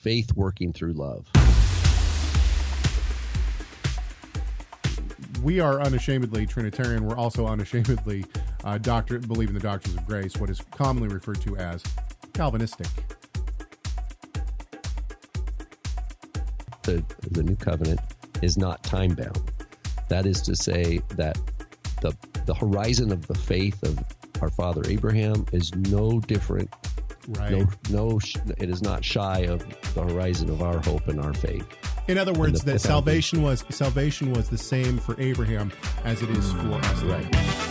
faith working through love. We are unashamedly Trinitarian. We're also unashamedly uh, doctor, believe in the doctrines of grace, what is commonly referred to as Calvinistic. The, the new covenant is not time bound. That is to say that the the horizon of the faith of our father Abraham is no different. Right. No, no, it is not shy of the horizon of our hope and our faith. In other words, that salvation was salvation was the same for Abraham as it is for us. Right.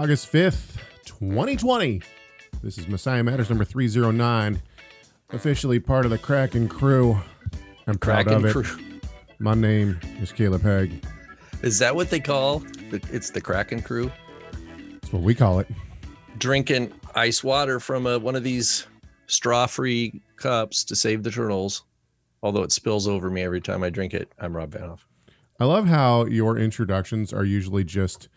August 5th, 2020. This is Messiah Matters number 309, officially part of the Kraken crew. I'm proud Kraken of it. crew. My name is Caleb Hegg. Is that what they call the, it's the Kraken crew? That's what we call it. Drinking ice water from a, one of these straw-free cups to save the turtles. Although it spills over me every time I drink it. I'm Rob Vanhoff. I love how your introductions are usually just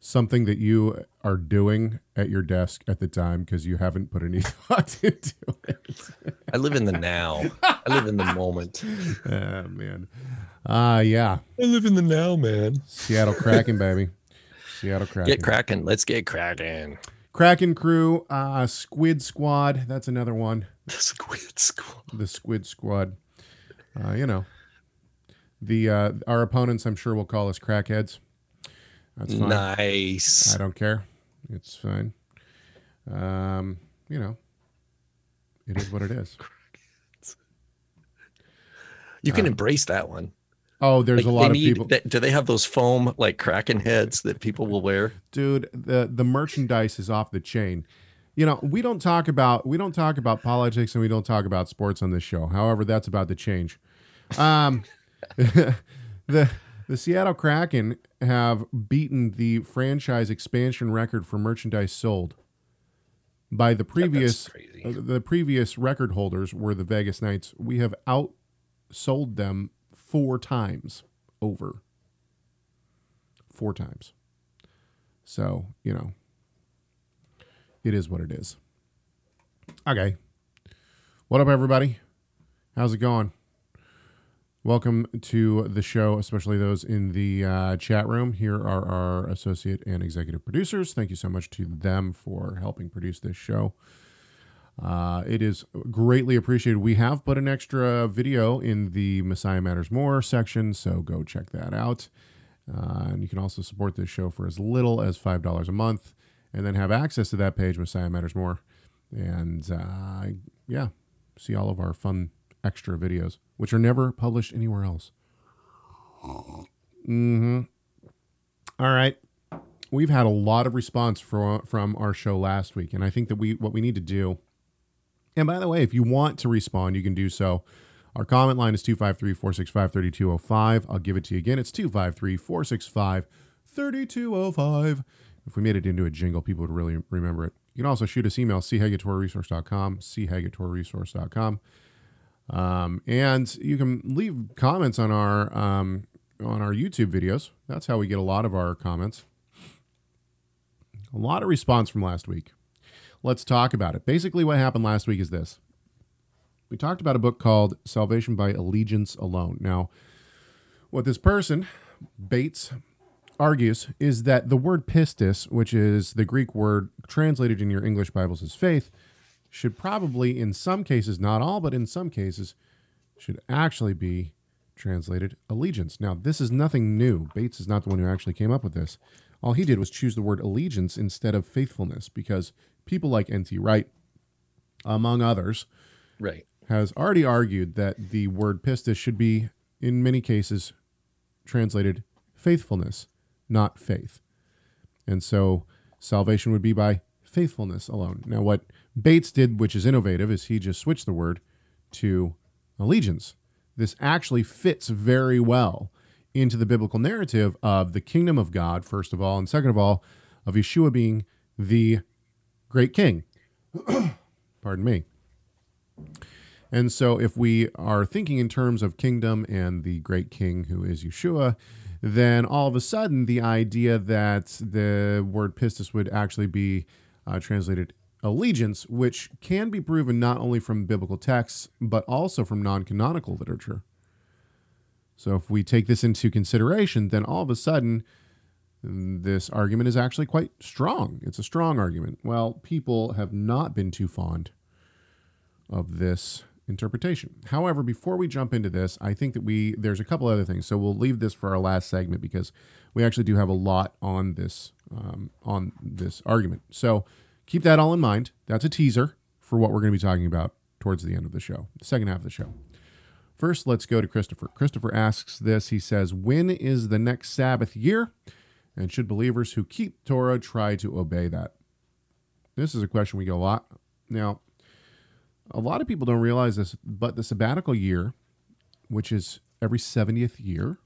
something that you are doing at your desk at the time because you haven't put any thought into it. I live in the now. I live in the moment. Oh man. Uh yeah. I live in the now, man. Seattle Kraken, baby. Seattle Kraken. Get cracking. Let's get cracking. Kraken crew, uh Squid Squad. That's another one. The Squid Squad. The Squid Squad. Uh, you know. The uh our opponents I'm sure will call us crackheads. That's fine. Nice. I don't care. It's fine. Um, you know, it is what it is. You can uh, embrace that one. Oh, there's like a lot of need, people. Do they have those foam like kraken heads that people will wear? Dude, the the merchandise is off the chain. You know, we don't talk about we don't talk about politics and we don't talk about sports on this show. However, that's about to change. Um, the the Seattle Kraken have beaten the franchise expansion record for merchandise sold. By the previous uh, the previous record holders were the Vegas Knights. We have outsold them four times over. Four times. So, you know, it is what it is. Okay. What up, everybody? How's it going? Welcome to the show, especially those in the uh, chat room. Here are our associate and executive producers. Thank you so much to them for helping produce this show. Uh, it is greatly appreciated. We have put an extra video in the Messiah Matters More section, so go check that out. Uh, and you can also support this show for as little as $5 a month and then have access to that page, Messiah Matters More. And uh, yeah, see all of our fun extra videos, which are never published anywhere else. Mm-hmm. All right. We've had a lot of response from from our show last week, and I think that we what we need to do. And by the way, if you want to respond, you can do so. Our comment line is 253 465 3205. I'll give it to you again. It's 253 465 3205. If we made it into a jingle, people would really remember it. You can also shoot us email, chagettorresource.com, chagettorresource.com. Um, and you can leave comments on our um, on our YouTube videos. That's how we get a lot of our comments. A lot of response from last week. Let's talk about it. Basically, what happened last week is this. We talked about a book called Salvation by Allegiance Alone. Now, what this person, Bates, argues is that the word pistis, which is the Greek word translated in your English Bibles as faith, should probably, in some cases, not all, but in some cases, should actually be translated allegiance. Now, this is nothing new. Bates is not the one who actually came up with this. All he did was choose the word allegiance instead of faithfulness because people like N.T. Wright, among others, right. has already argued that the word pistis should be, in many cases, translated faithfulness, not faith. And so salvation would be by faithfulness alone. Now, what Bates did, which is innovative, is he just switched the word to allegiance. This actually fits very well into the biblical narrative of the kingdom of God, first of all, and second of all, of Yeshua being the great king. Pardon me. And so, if we are thinking in terms of kingdom and the great king who is Yeshua, then all of a sudden the idea that the word pistis would actually be uh, translated allegiance, which can be proven not only from biblical texts, but also from non canonical literature. So, if we take this into consideration, then all of a sudden this argument is actually quite strong. It's a strong argument. Well, people have not been too fond of this interpretation. However, before we jump into this, I think that we there's a couple other things. So we'll leave this for our last segment because we actually do have a lot on this um, on this argument. So keep that all in mind. That's a teaser for what we're going to be talking about towards the end of the show, the second half of the show. First, let's go to Christopher. Christopher asks this. He says, "When is the next Sabbath year?" And should believers who keep Torah try to obey that? This is a question we get a lot. Now, a lot of people don't realize this, but the sabbatical year, which is every 70th year.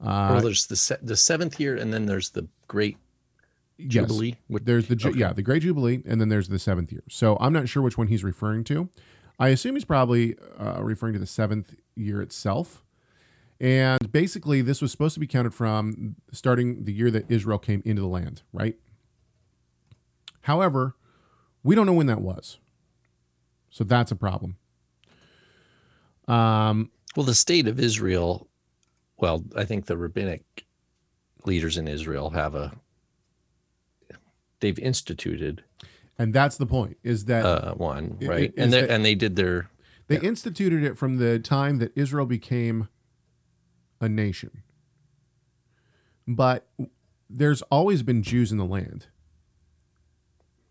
Uh, well, there's the se- the seventh year, and then there's the Great Jubilee. Yes, there's the okay. yeah the Great Jubilee, and then there's the seventh year. So I'm not sure which one he's referring to. I assume he's probably uh, referring to the seventh year itself. And basically, this was supposed to be counted from starting the year that Israel came into the land, right? However, we don't know when that was. So that's a problem. Um, well, the state of Israel, well, I think the rabbinic leaders in Israel have a, they've instituted. And that's the point is that uh, one, right? It, and, they, and they did their. They yeah. instituted it from the time that Israel became a nation. But there's always been Jews in the land.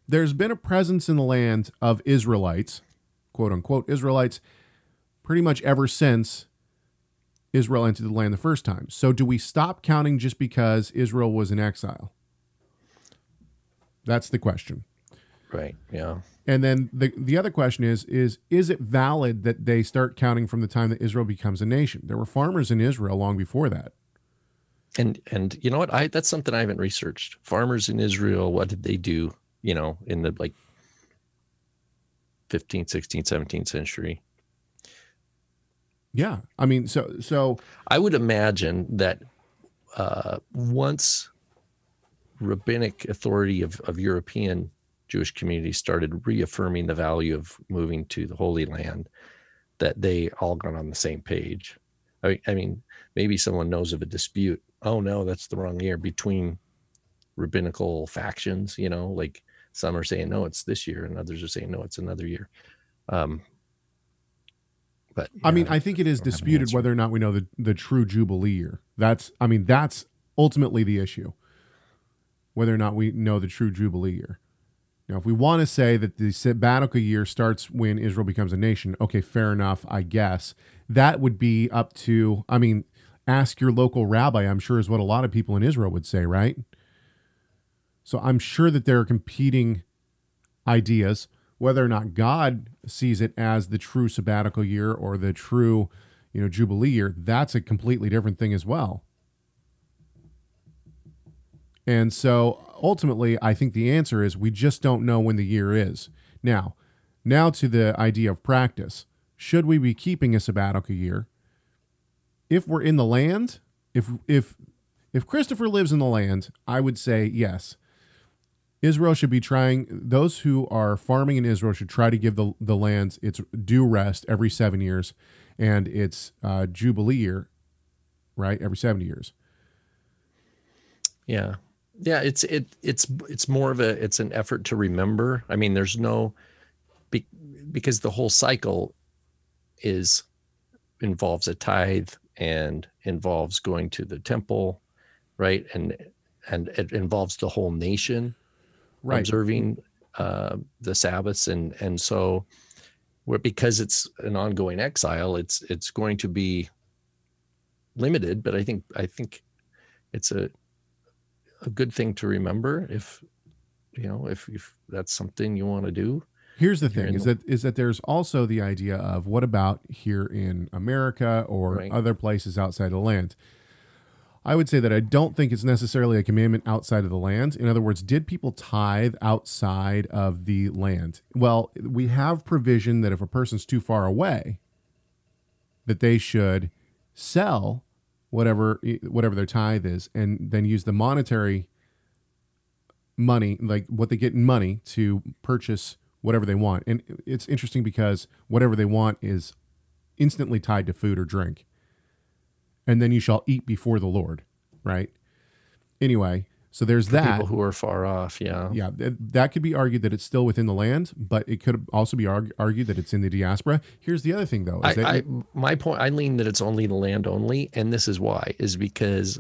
There's been a presence in the land of Israelites, quote unquote Israelites, pretty much ever since Israel entered the land the first time. So do we stop counting just because Israel was in exile? That's the question. Right. Yeah. And then the the other question is is is it valid that they start counting from the time that Israel becomes a nation? There were farmers in Israel long before that. And and you know what? I that's something I haven't researched. Farmers in Israel, what did they do, you know, in the like 15th, 16th, 17th century? Yeah. I mean, so so I would imagine that uh once rabbinic authority of, of European Jewish community started reaffirming the value of moving to the Holy Land, that they all got on the same page. I, I mean, maybe someone knows of a dispute. Oh no, that's the wrong year between rabbinical factions. You know, like some are saying no, it's this year, and others are saying no, it's another year. Um, but I mean, I think it is disputed whether or not we know the the true Jubilee year. That's, I mean, that's ultimately the issue. Whether or not we know the true Jubilee year. Now, if we want to say that the sabbatical year starts when Israel becomes a nation, okay, fair enough, I guess. That would be up to, I mean, ask your local rabbi, I'm sure is what a lot of people in Israel would say, right? So I'm sure that there are competing ideas. Whether or not God sees it as the true sabbatical year or the true, you know, Jubilee year, that's a completely different thing as well. And so ultimately, I think the answer is we just don't know when the year is. Now, now to the idea of practice. Should we be keeping a sabbatical year? If we're in the land, if if if Christopher lives in the land, I would say yes. Israel should be trying those who are farming in Israel should try to give the, the lands its due rest every seven years and its uh, jubilee year, right? Every 70 years. Yeah yeah it's it it's it's more of a it's an effort to remember. I mean there's no be, because the whole cycle is involves a tithe and involves going to the temple right? And and it involves the whole nation right. observing uh, the sabbaths. And and so where because it's an ongoing exile it's it's going to be limited but i think i think it's a a good thing to remember if you know, if, if that's something you want to do. Here's the thing: is the- that is that there's also the idea of what about here in America or Right. other places outside the land. I would say that I don't think it's necessarily a commandment outside of the land. In other words, did people tithe outside of the land? Well, we have provision that if a person's too far away, that they should sell whatever whatever their tithe is and then use the monetary money like what they get in money to purchase whatever they want. And it's interesting because whatever they want is instantly tied to food or drink. And then you shall eat before the lord right? Anyway so there's that People who are far off. Yeah. yeah, th- that could be argued that it's still within the land, but it could also be arg- argued that it's in the diaspora. Here's the other thing, though. I, I my point I lean that it's only the land only, and this is why is because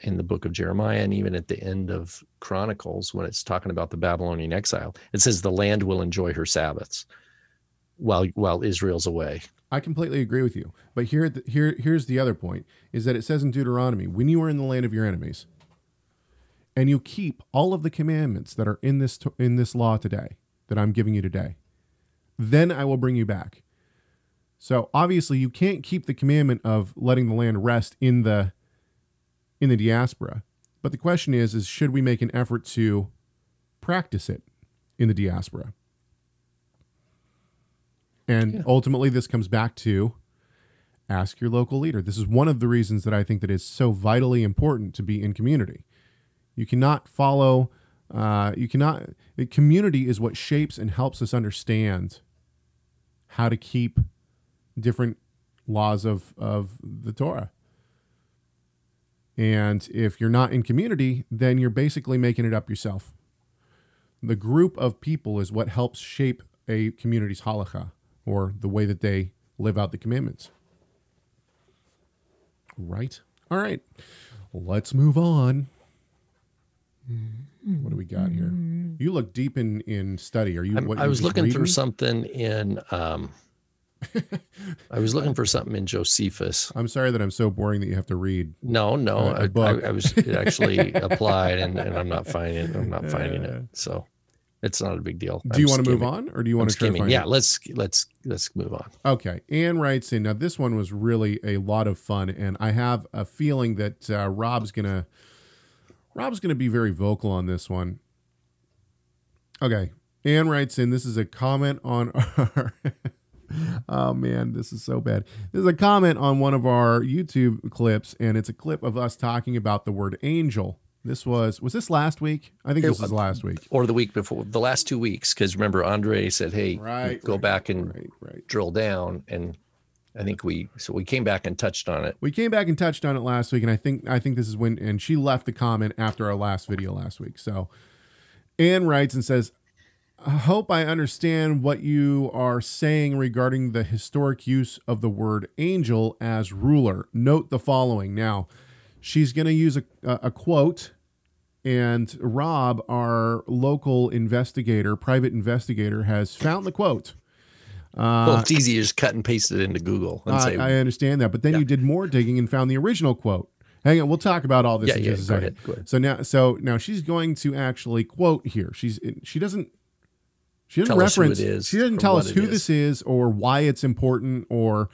in the book of Jeremiah and even at the end of Chronicles, when it's talking about the Babylonian exile, it says the land will enjoy her Sabbaths while while Israel's away. I completely agree with you. But here, here, here's the other point: is that it says in Deuteronomy, when you are in the land of your enemies, and you keep all of the commandments that are in this in this law today that I'm giving you today, then I will bring you back. So obviously, you can't keep the commandment of letting the land rest in the in the diaspora. But the question is, is should we make an effort to practice it in the diaspora? And Yeah. ultimately, this comes back to ask your local leader. This is one of the reasons that I think that it's so vitally important to be in community. You cannot follow, uh, you cannot, the community is what shapes and helps us understand how to keep different laws of, of the Torah. And if you're not in community, then you're basically making it up yourself. The group of people is what helps shape a community's halacha or the way that they live out the commandments. Right. All right. Let's move on. What do we got here? You look deep in in study. Are you? I'm- what, I was just looking through something in um I was looking for something in Josephus. I'm sorry that I'm so boring that you have to read. No, no, A- a I, book. I, I was it actually applied and, and I'm not finding I'm not finding it. So it's not a big deal. Do you I'm want to move on, or do you I'm want to try to skimming. find? Yeah, it? let's let's let's move on. Okay. Anne writes in. Now this one was really a lot of fun, and I have a feeling that uh, Rob's gonna Rob's gonna be very vocal on this one. Okay. Anne writes in. This is a comment on our. oh man, this is so bad. This is a comment on one of our YouTube clips, and it's a clip of us talking about the word angel. This was was this last week? I think It this was. last week. Or the week before, the last two weeks, because remember Andre said, "Hey, Right. go right, back and right. drill down," and I think we so we came back and touched on it. We came back and touched on it last week, and I think I think this is when and she left the comment after our last video last week. So Anne writes and says, I hope I understand what you are saying regarding the historic use of the word angel as ruler. Note the following. Now, she's going to use a, a, a quote, and Rob, our local investigator, private investigator, has found the quote. Well, it's easy to just cut and paste it into Google and I, say, I understand that, but then Yeah. you did more digging and found the original quote. Hang on, we'll talk about all this "Yeah, in yeah, just a go second. ahead, ahead." So now, so now she's going to actually quote here. She's she doesn't she doesn't Tell us who reference it is she doesn't tell us who is. this is or why it's important or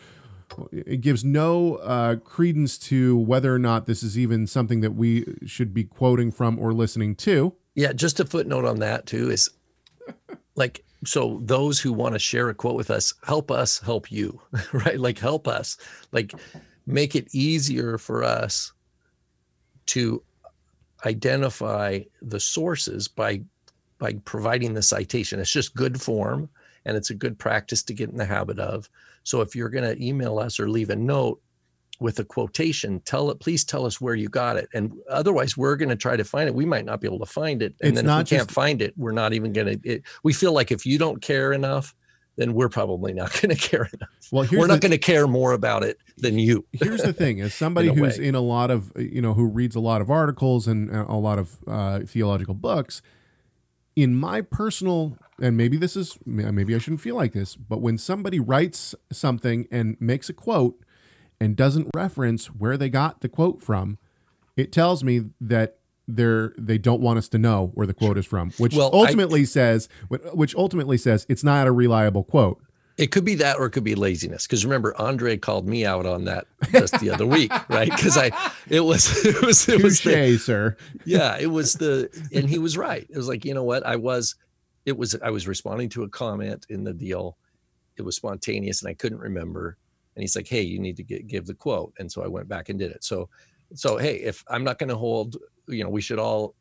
it gives no uh, credence to whether or not this is even something that we should be quoting from or listening to. Yeah, just a footnote on that too is like so those who want to share a quote with us, help us help you, right? Like help us. Like make it easier for us to identify the sources by by providing the citation. It's just good form and it's a good practice to get in the habit of. So if you're going to email us or leave a note with a quotation, tell it, please tell us where you got it. And otherwise we're going to try to find it. We might not be able to find it. And It's then if we can't find it, we're not even going to, we feel like if you don't care enough, then we're probably not going to care enough. Well, here's we're the, not going to care more about it than you. here's the thing as somebody In who's way. in a lot of you know who reads a lot of articles and uh, a lot of uh, theological books in my personal and maybe this is maybe i shouldn't feel like this but when somebody writes something and makes a quote and doesn't reference where they got the quote from it tells me that they're they don't want us to know where the quote is from, which Well, I- ultimately says which ultimately says it's not a reliable quote. It could be that, or it could be laziness. Because remember, Andre called me out on that just the other week, right? Because I, it was, it was, it was, the, sir. yeah, it was the, and he was right. It was like, you know what? I was, it was, I was responding to a comment in the deal. It was spontaneous, and I couldn't remember. And he's like, "Hey, you need to get, give the quote." And so I went back and did it. So, so hey, if I'm not going to hold, you know, we should all.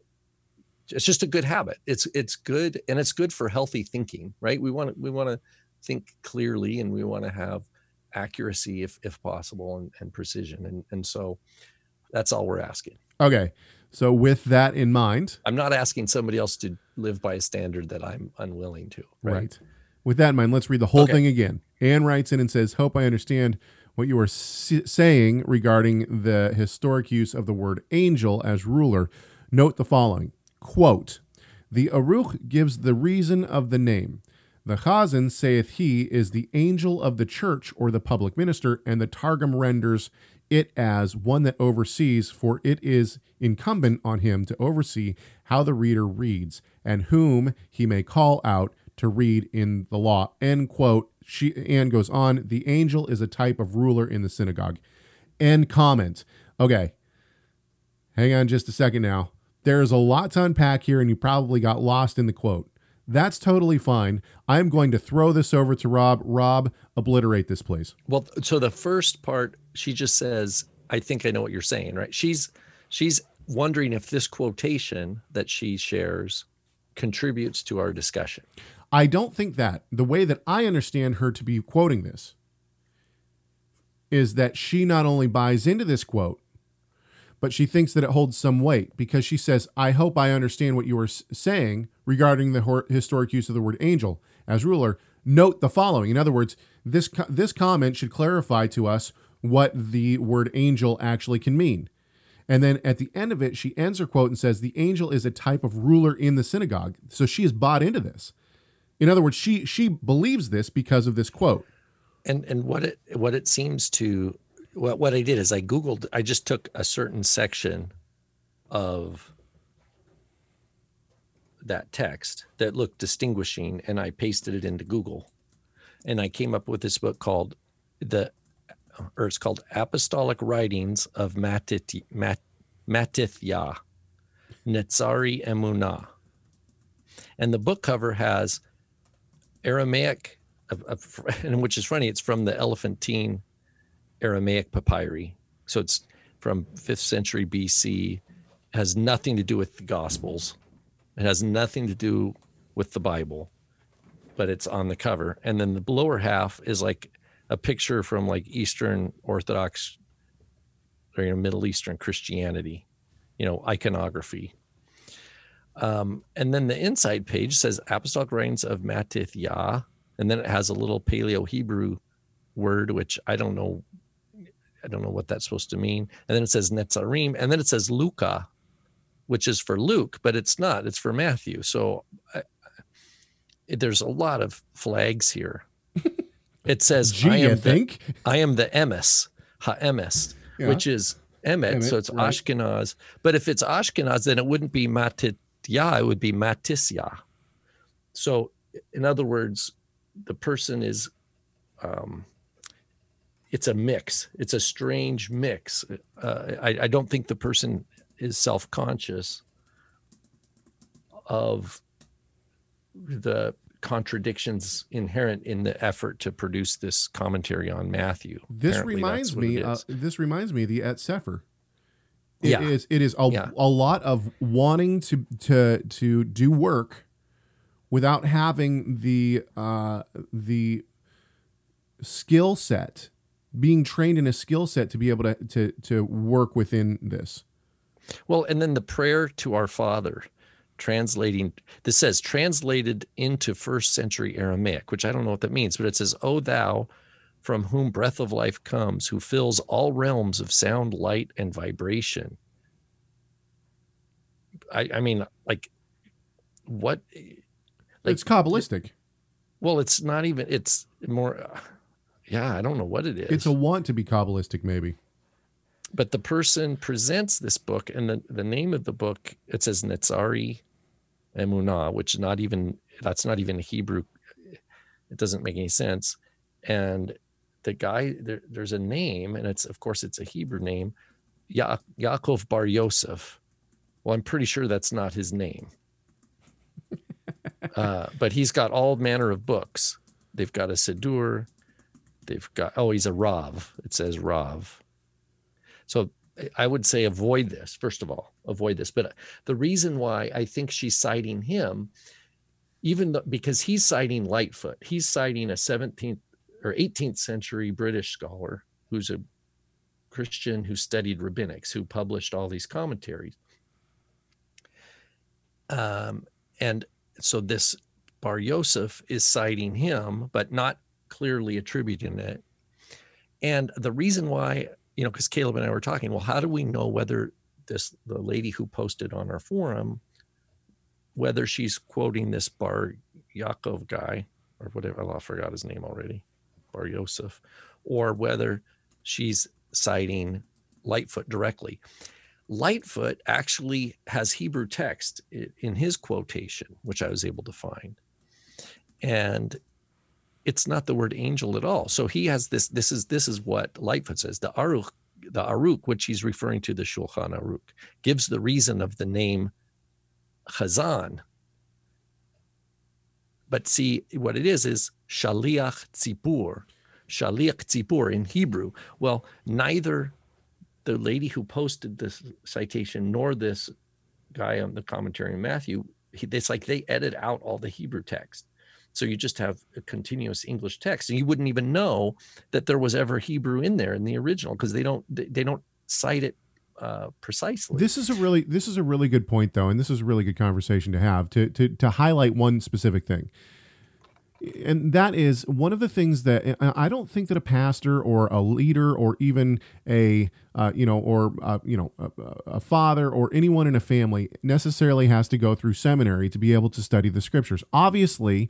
It's just a good habit. It's it's good, and it's good for healthy thinking, right? We want to we want to think clearly, and we want to have accuracy if if possible, and, and precision, and and so that's all we're asking. Okay. So with that in mind, I'm not asking somebody else to live by a standard that I'm unwilling to. right. With that in mind, let's read the whole Okay. thing again. Anne writes in and says, "Hope I understand what you are saying regarding the historic use of the word angel as ruler. Note the following: quote, the Aruch gives the reason of the name." The Chazan saith he is the angel of the church or the public minister, and the Targum renders it as one that oversees, for it is incumbent on him to oversee how the reader reads, and whom he may call out to read in the law. End quote. She Anne goes on, the angel is a type of ruler in the synagogue. End comment. Okay. Hang on just a second now. There's a lot to unpack here, and you probably got lost in the quote. That's totally fine. I'm going to throw this over to Rob. Rob, obliterate this, please. Well, so the first part, she just says, "I think I know what you're saying," right? She's she's wondering if this quotation that she shares contributes to our discussion. I don't think that. The way that I understand her to be quoting this is that she not only buys into this quote, but she thinks that it holds some weight because she says, I hope I understand what you are saying regarding the historic use of the word angel as ruler. Note the following. In other words, this, this comment should clarify to us what the word angel actually can mean. And then at the end of it, she ends her quote and says, The angel is a type of ruler in the synagogue. So she is bought into this. In other words, she she believes this because of this quote. And and what it what it seems to what what I did is I googled. I just took a certain section of that text that looked distinguishing, and I pasted it into Google, and I came up with this book called the or it's called Apostolic Writings of Matit, Mat, Matithya, Netzari Emunah. And the book cover has Aramaic, and which is funny, it's from the Elephantine Aramaic papyri. So it's from 5th century BC, has nothing to do with the Gospels. It has nothing to do with the Bible, but it's on the cover. And then the lower half is like a picture from like Eastern Orthodox or you know Middle Eastern Christianity, you know, iconography. Um, and then the inside page says Apostolic Writings of Matithya, and then it has a little Paleo Hebrew word, which I don't know, I don't know what that's supposed to mean. And then it says Netzarim, and then it says Luca, which is for Luke, but it's not. It's for Matthew. So I, there's a lot of flags here. It says, Gee, I am the, think? I am the emes, ha-emes, Yeah. which is emet, so it's right. Ashkenaz. But if it's Ashkenaz, then it wouldn't be matitya, it would be matisya. So, in other words, the person is, um, it's a mix. It's a strange mix. Uh, I, I don't think the person is self-conscious of the contradictions inherent in the effort to produce this commentary on Matthew. This Apparently reminds that's what it me. Uh, this reminds me of the Eth Cepher. It Yeah. is. It is a, Yeah. a lot of wanting to to to do work without having the uh, the skill set, being trained in a skill set to be able to to to work within this. Well, and then the prayer to our Father, translating this says translated into first century Aramaic, which I don't know what that means, but it says, "O thou from whom breath of life comes, who fills all realms of sound, light, and vibration." I, I mean, like, what? Like, it's kabbalistic. well, it's not even. It's more. Yeah, I don't know what it is. It's a want to be kabbalistic, maybe. but the person presents this book, and the, the name of the book it says Netzari Emunah, which not even that's not even Hebrew. It doesn't make any sense. And the guy there, there's a name, and it's of course it's a Hebrew name, ya- Yaakov Bar Yosef. Well, I'm pretty sure that's not his name. uh, but he's got all manner of books. They've got a Siddur. They've got oh, he's a Rav. It says Rav. So I would say avoid this, first of all, avoid this. But the reason why I think she's citing him, even though, because he's citing Lightfoot, he's citing a 17th or 18th century British scholar who's a Christian who studied rabbinics, who published all these commentaries. Um, and so this Bar Yosef is citing him, but not clearly attributing it. And the reason why you know, because Caleb and I were talking, well, how do we know whether this the lady who posted on our forum, whether she's quoting this Bar Yaakov guy or whatever, I forgot his name already, Bar Yosef, or whether she's citing Lightfoot directly. Lightfoot actually has Hebrew text in his quotation, which I was able to find. And it's not the word angel at all. So he has this. This is this is what Lightfoot says. The Aruch, the Aruch, which he's referring to, the Shulchan Aruch, gives the reason of the name Chazan. But see, what it is is Shaliach Tzibur, Shaliach Tzibur in Hebrew. Well, neither the lady who posted this citation nor this guy on the commentary in Matthew, it's like they edit out all the Hebrew text. So you just have a continuous English text, and you wouldn't even know that there was ever Hebrew in there in the original because they don't they don't cite it uh, precisely. This is a really this is a really good point though, and this is a really good conversation to have to to to highlight one specific thing. And that is one of the things that I don't think that a pastor or a leader or even a uh, you know or uh, you know a, a father or anyone in a family necessarily has to go through seminary to be able to study the scriptures. Obviously,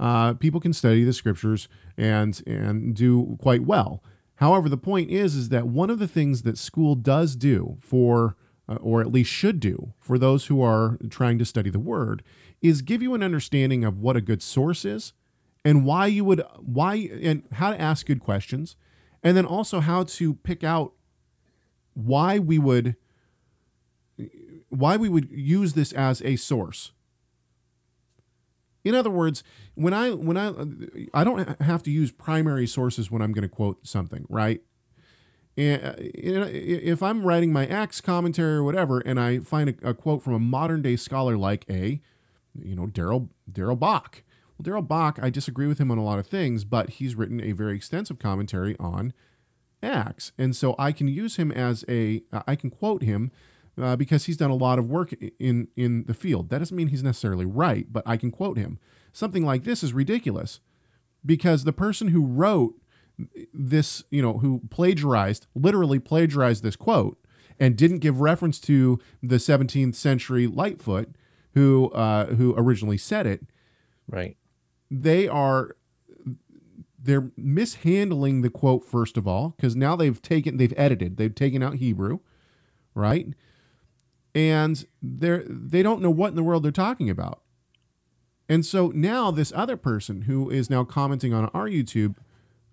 uh, people can study the scriptures and and do quite well. However, the point is is that one of the things that school does do for uh, or at least should do for those who are trying to study the word is give you an understanding of what a good source is and why you would why and how to ask good questions and then also how to pick out why we would why we would use this as a source in other words, when I when I I don't have to use primary sources when I'm going to quote something, right? And uh, if I'm writing my Acts commentary or whatever, and I find a, a quote from a modern day scholar like a, you know, Daryl Darrell Bock. Well, Darrell Bock, I disagree with him on a lot of things, but he's written a very extensive commentary on Acts, and so I can use him as a I can quote him uh, because he's done a lot of work in in the field. That doesn't mean he's necessarily right, but I can quote him. Something like this is ridiculous because the person who wrote this, you know, who plagiarized, literally plagiarized this quote and didn't give reference to the 17th century Lightfoot who uh, who originally said it. Right. They are they're mishandling the quote first of all because now they've taken they've edited they've taken out Hebrew, right? And they're they don't know what in the world they're talking about. And so now this other person who is now commenting on our YouTube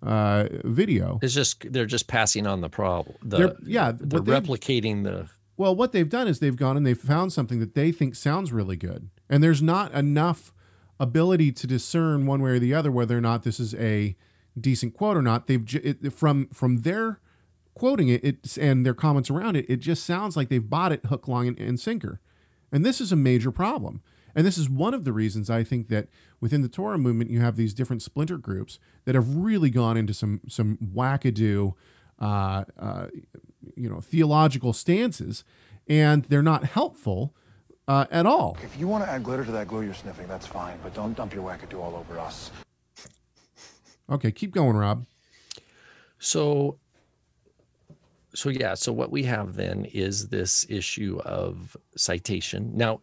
uh, video is just they're just passing on the problem. The, yeah, they're replicating the. Well, what they've done is they've gone and they've found something that they think sounds really good, and there's not enough ability to discern one way or the other whether or not this is a decent quote or not. They've it, from from their quoting it, it and their comments around it, it just sounds like they've bought it hook, line, and, and sinker. And this is a major problem. And this is one of the reasons I think that within the Torah movement, you have these different splinter groups that have really gone into some some wackadoo, uh, uh, you know, theological stances, and they're not helpful uh, at all. If you want to add glitter to that glue you're sniffing, that's fine, but don't dump your wackadoo all over us. Okay, keep going, Rob. So so yeah so what we have then is this issue of citation now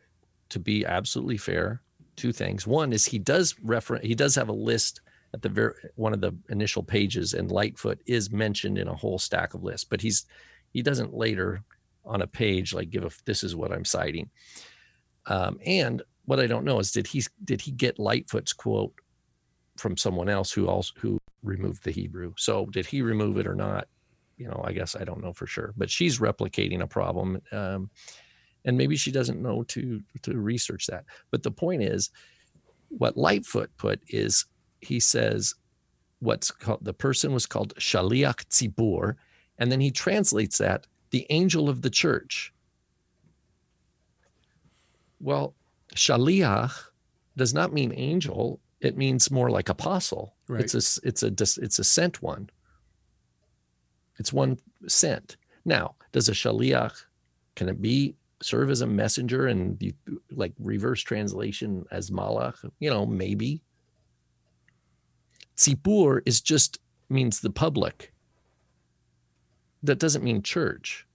to be absolutely fair two things one is he does refer he does have a list at the very one of the initial pages and lightfoot is mentioned in a whole stack of lists but he's He doesn't later on a page like give a this is what I'm citing. Um, and what I don't know is did he did he get Lightfoot's quote from someone else who also who removed the Hebrew? So did he remove it or not? You know, I guess I don't know for sure. But she's replicating a problem, um, and maybe she doesn't know to to research that. But the point is, what Lightfoot put is he says what's called the person was called Shaliach Tzibur, and then he translates that the angel of the church. Well, Shaliach does not mean angel; it means more like apostle. Right. It's a it's a it's a sent one. It's one sent. Now, does a Shaliach can it be serve as a messenger and you, like reverse translation as malach? You know, maybe. Tzibur is just means the public. That doesn't mean church.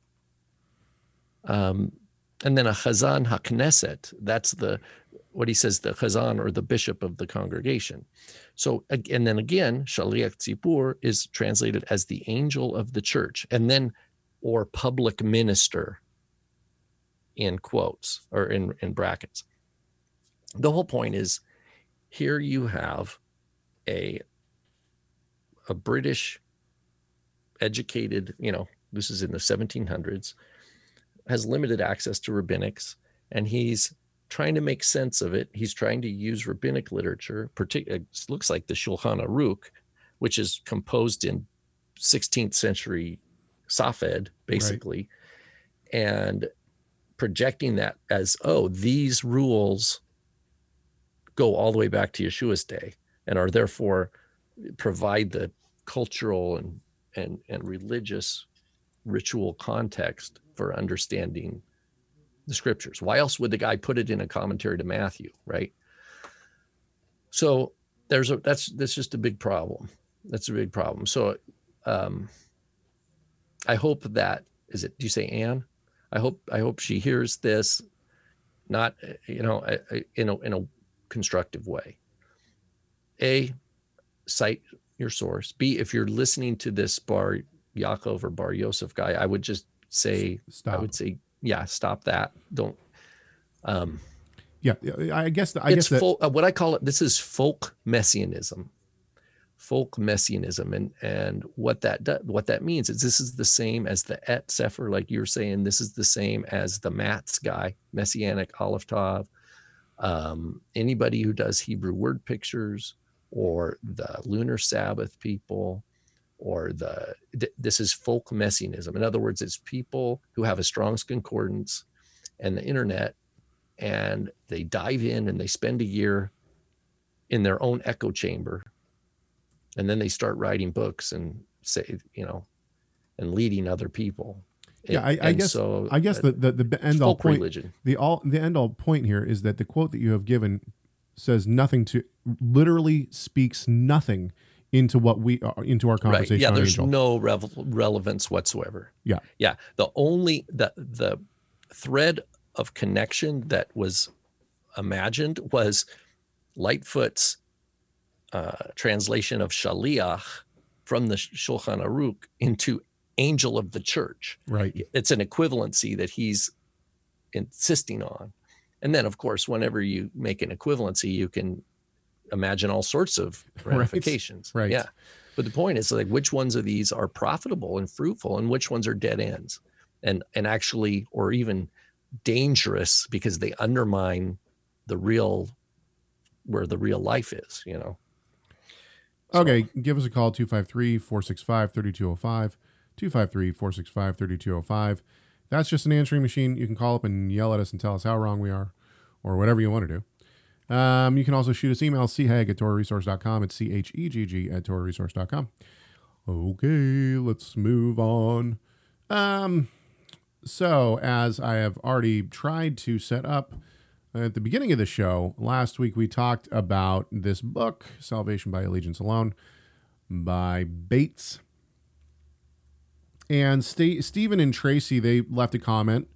Um, and then a chazan hakneset, that's the what he says, the chazan or the bishop of the congregation. So, and then again, shaliach tzibur is translated as the angel of the church, and then or public minister in quotes or in, in brackets. The whole point is here you have a a British educated, you know, this is in the 1700s, has limited access to rabbinics, and he's trying to make sense of it. He's trying to use rabbinic literature, particularly looks like the Shulchan Aruch, which is composed in 16th century Safed, basically, right. and projecting that as, oh, these rules go all the way back to Yeshua's day and are therefore provide the cultural and and and religious ritual context for understanding the scriptures. Why else would the guy put it in a commentary to Matthew, right? So there's a that's that's just a big problem. That's a big problem. So um I hope that is it do you say Anne? I hope I hope she hears this not you know in a in a constructive way. A cite your source. B, if you're listening to this Bar Yaakov or Bar Yosef guy, I would just say, stop. I would say, yeah, stop that. Don't. Um, yeah, I guess. The, I it's guess folk, uh, what I call it. This is folk messianism. Folk messianism, and and what that do, what that means is this is the same as the Eth Cepher, like you're saying. This is the same as the MATS guy, Messianic Aleph Tav. Um, anybody who does Hebrew word pictures, or the lunar Sabbath people, or the th- this is folk messianism. In other words, it's people who have a strong Concordance and the internet, and they dive in and they spend a year in their own echo chamber, and then they start writing books and say, you know, and leading other people. Yeah, I, I guess. So I guess uh, the the, the end all point, religion. the all the end all point here is that the quote that you have given says nothing to literally speaks nothing into what we are uh, into our conversation. Right. Yeah, there's Angel. no rev- relevance whatsoever. Yeah, yeah. The only the the thread of connection that was imagined was Lightfoot's uh, translation of Shaliach from the Shulchan Aruch into angel of the church. Right. It's an equivalency that he's insisting on. And then, of course, whenever you make an equivalency, you can imagine all sorts of ramifications. Right. right. Yeah. But the point is like which ones of these are profitable and fruitful and which ones are dead ends and and actually or even dangerous because they undermine the real where the real life is, you know. So, okay, give us a call 253-465-3205, 253-465-3205. That's just an answering machine. You can call up and yell at us and tell us how wrong we are or whatever you want to do. Um, you can also shoot us email, chegg at torahresource.com. It's C-H-E-G-G at torahresource.com. Okay, let's move on. Um, so, as I have already tried to set up at the beginning of the show, last week we talked about this book, Salvation by Allegiance Alone, by Bates. And St- Stephen and Tracy, they left a comment.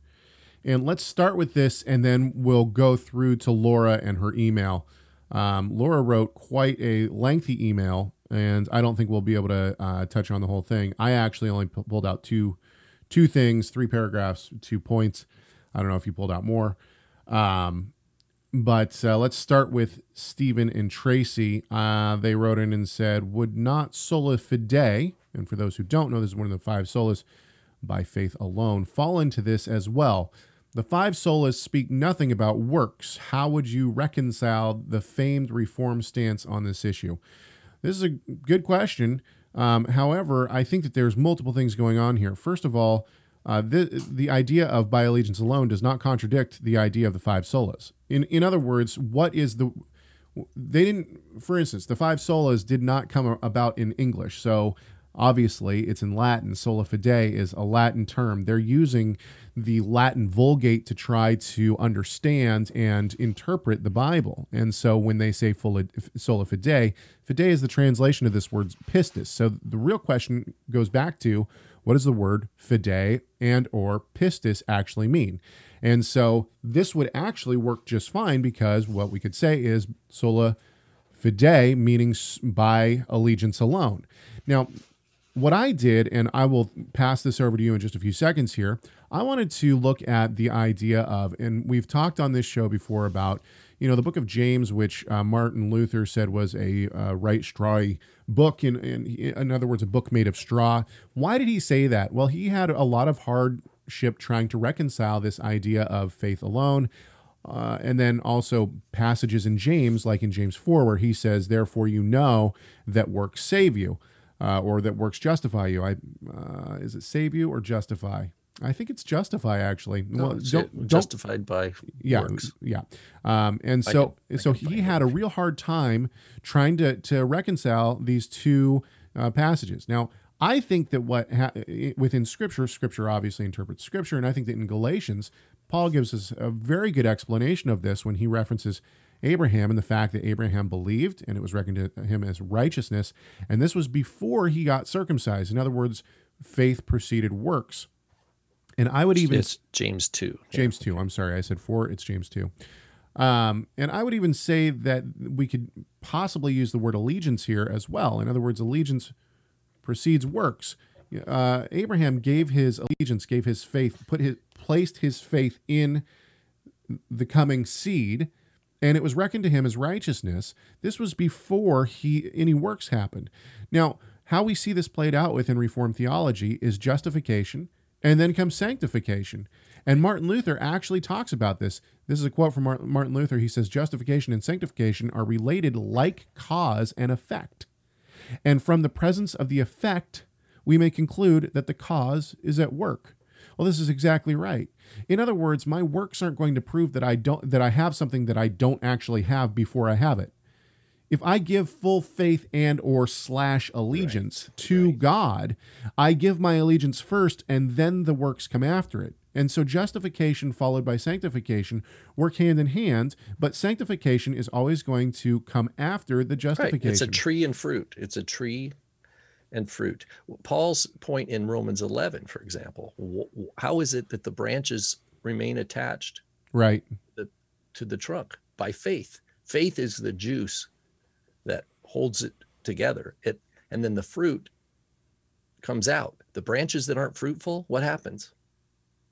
And let's start with this, and then we'll go through to Laura and her email. Um, Laura wrote quite a lengthy email, and I don't think we'll be able to uh, touch on the whole thing. I actually only p- pulled out two two things, three paragraphs, two points. I don't know if you pulled out more. Um, but uh, let's start with Stephen and Tracy. Uh, they wrote in and said, Would not sola fide, and for those who don't know, this is one of the five solas by faith alone, fall into this as well? The five solas speak nothing about works. How would you reconcile the famed reform stance on this issue? This is a good question. Um, however, I think that there's multiple things going on here. First of all, uh, the, the idea of by allegiance alone does not contradict the idea of the five solas. In, in other words, what is the. They didn't, for instance, the five solas did not come about in English. So obviously it's in Latin. Sola fide is a Latin term. They're using the Latin Vulgate to try to understand and interpret the Bible. And so when they say sola fide, fide is the translation of this word pistis. So the real question goes back to what does the word fide and or pistis actually mean? And so this would actually work just fine because what we could say is sola fide meaning by allegiance alone. Now, what I did, and I will pass this over to you in just a few seconds here, I wanted to look at the idea of, and we've talked on this show before about, you know, the book of James, which uh, Martin Luther said was a uh, right straw book, in, in, in other words, a book made of straw. Why did he say that? Well, he had a lot of hardship trying to reconcile this idea of faith alone. Uh, and then also passages in James, like in James 4, where he says, Therefore you know that works save you uh, or that works justify you. I uh, is it save you or justify? I think it's justify actually. No, well, don't, justified by yeah, works. yeah. Um, and so can, so he had a real hard time trying to to reconcile these two uh, passages. Now, I think that what ha- within Scripture, Scripture obviously interprets Scripture, and I think that in Galatians, Paul gives us a very good explanation of this when he references Abraham and the fact that Abraham believed and it was reckoned to him as righteousness. And this was before he got circumcised. In other words, faith preceded works. And I would even. It's James 2. James yeah. 2. I'm sorry. I said 4. It's James 2. Um, and I would even say that we could possibly use the word allegiance here as well. In other words, allegiance precedes works. Uh, Abraham gave his allegiance, gave his faith, put his placed his faith in the coming seed, and it was reckoned to him as righteousness. This was before he any works happened. Now, how we see this played out within Reformed theology is justification, and then comes sanctification. And Martin Luther actually talks about this. This is a quote from Martin Luther. He says, Justification and sanctification are related like cause and effect. And from the presence of the effect, we may conclude that the cause is at work. Well, this is exactly right. In other words, my works aren't going to prove that I don't that I have something that I don't actually have before I have it. If I give full faith and or slash allegiance right. to right. God, I give my allegiance first and then the works come after it. And so justification followed by sanctification work hand in hand, but sanctification is always going to come after the justification. Right. It's a tree and fruit. It's a tree and fruit. Paul's point in Romans 11, for example, how is it that the branches remain attached right to the, to the trunk by faith? Faith is the juice that holds it together. It and then the fruit comes out. The branches that aren't fruitful, what happens?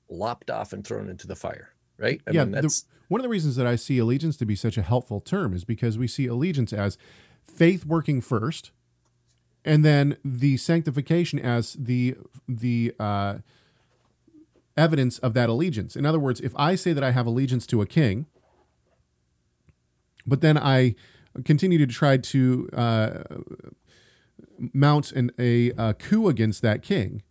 Lopped off and thrown into the fire, right? I yeah, mean, the, one of the reasons that I see allegiance to be such a helpful term is because we see allegiance as faith working first, and then the sanctification as the the uh, evidence of that allegiance. In other words, if I say that I have allegiance to a king, but then I continue to try to uh, mount an, a, a, coup against that king,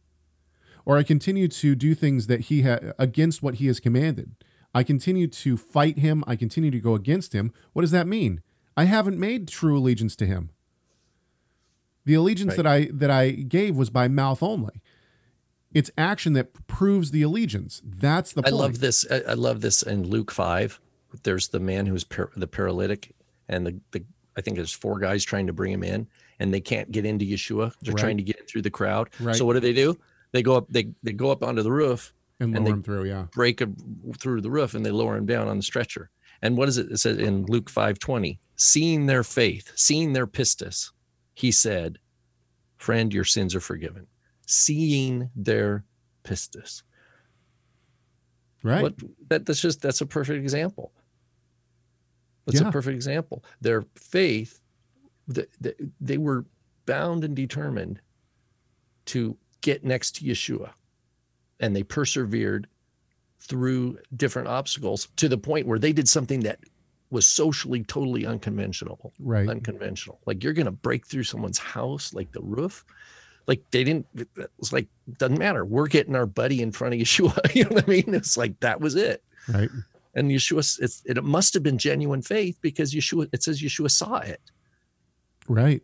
or I continue to do things that he ha- against what he has commanded. I continue to fight him. I continue to go against him. What does that mean? I haven't made true allegiance to him. The allegiance right. that I that I gave was by mouth only. It's action that proves the allegiance. That's the. I love this. I love this in Luke five. There's the man who's par- the paralytic, and the, the I think there's four guys trying to bring him in, and they can't get into Yeshua. They're right. trying to get through the crowd. Right. So what do they do? They go up. They they go up onto the roof and, and lower him through. Yeah, break a, through the roof, and they lower him down on the stretcher. And what is it? It says in Luke five twenty, seeing their faith, seeing their pistis, he said, Friend, your sins are forgiven. Seeing their pistis. Right. What that that's just that's a perfect example. That's Yeah. a perfect example. Their faith, the, the, they were bound and determined to get next to Yeshua, and they persevered through different obstacles to the point where they did something that was socially totally unconventional right. unconventional. Like you're gonna break through someone's house, like the roof. Like they didn't. It was like doesn't matter. We're getting our buddy in front of Yeshua. You know what I mean? It's like that was it. Right. And Yeshua, it's, it must have been genuine faith because Yeshua. It says Yeshua saw it. Right.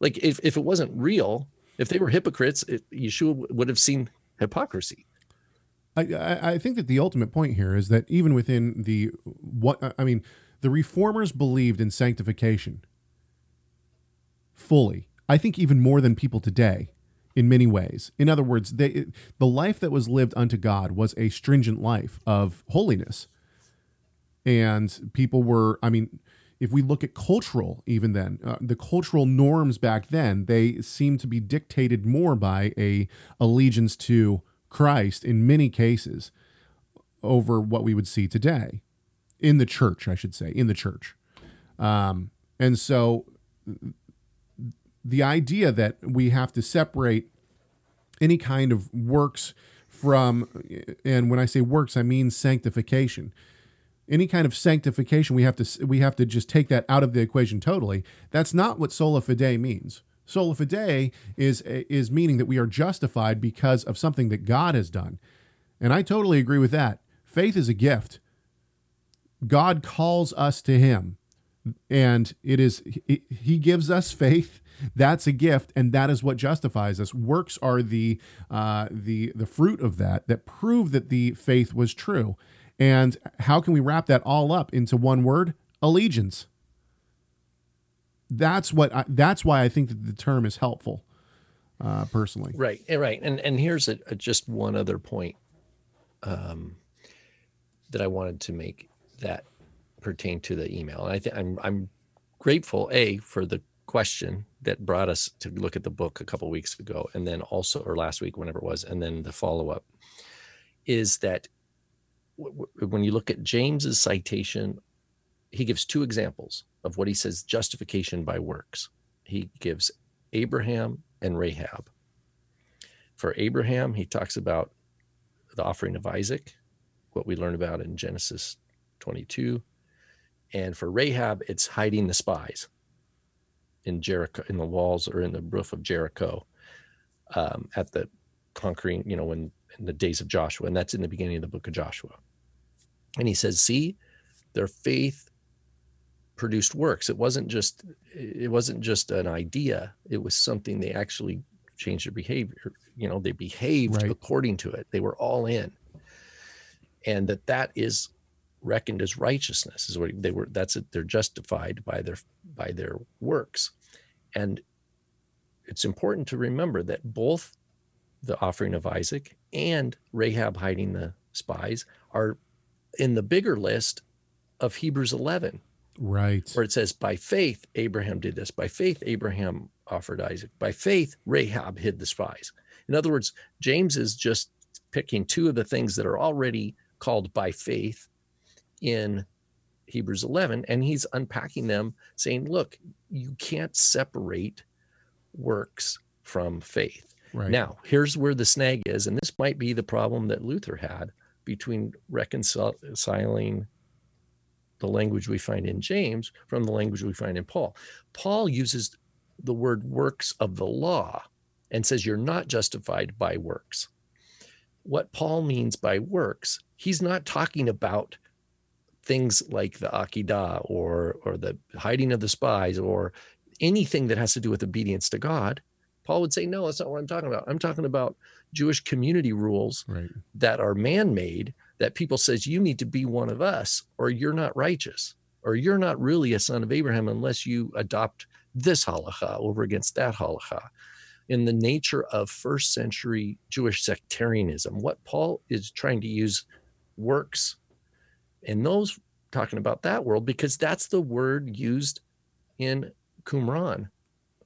Like if if it wasn't real, if they were hypocrites, it, Yeshua would have seen hypocrisy. I, I think that the ultimate point here is that even within the what I mean, the reformers believed in sanctification fully. I think even more than people today, in many ways. In other words, they the life that was lived unto God was a stringent life of holiness, and people were. I mean, if we look at cultural, even then, uh, the cultural norms back then, they seem to be dictated more by a allegiance to Christ in many cases over what we would see today in the church, I should say, in the church. Um, and so the idea that we have to separate any kind of works from, and when I say works, I mean sanctification. Any kind of sanctification, we have to we have to just take that out of the equation totally. That's not what sola fide means. Sola fide is is meaning that we are justified because of something that God has done, and I totally agree with that. Faith is a gift. God calls us to Him, and it is He- gives us faith. That's a gift, and that is what justifies us. Works are the uh, the the fruit of that that prove that the faith was true. And how can we wrap that all up into one word? Allegiance. That's what. I, that's why I think that the term is helpful, uh, personally. Right, and right, and and here's a, a- just one other point um, that I wanted to make that pertain to the email, and I think I'm I'm grateful a for the question that brought us to look at the book a couple weeks ago, and then also or last week, whenever it was, and then the follow up is that w- w- when you look at James's citation, he gives two examples of what he says justification by works. He gives Abraham and Rahab. For Abraham, he talks about the offering of Isaac, what we learn about in Genesis 22. And for Rahab, it's hiding the spies in Jericho, in the walls or in the roof of Jericho um, at the conquering, you know, when in the days of Joshua. And that's in the beginning of the book of Joshua. And he says, see, their faith produced works. It wasn't just it wasn't just an idea. It was something they actually changed their behavior. You know, they behaved Right. according to it. They were all in, and that that is reckoned as righteousness. Is what they were. That's it. They're justified by their by their works, and it's important to remember that both the offering of Isaac and Rahab hiding the spies are in the bigger list of Hebrews 11 Right. where it says, By faith, Abraham did this. By faith, Abraham offered Isaac. By faith, Rahab hid the spies. In other words, James is just picking two of the things that are already called by faith in Hebrews 11, and he's unpacking them, saying, Look, you can't separate works from faith. Right. Now, here's where the snag is, and this might be the problem that Luther had between reconciling the language we find in James from the language we find in Paul. Paul uses the word works of the law and says you're not justified by works. What Paul means by works, he's not talking about things like the Akedah or or the hiding of the spies or anything that has to do with obedience to God. Paul would say, no, that's not what I'm talking about. I'm talking about Jewish community rules Right. that are man-made that people says you need to be one of us or you're not righteous or you're not really a son of Abraham unless you adopt this halacha over against that halacha. In the nature of first century Jewish sectarianism, what Paul is trying to use works in those talking about that world because that's the word used in Qumran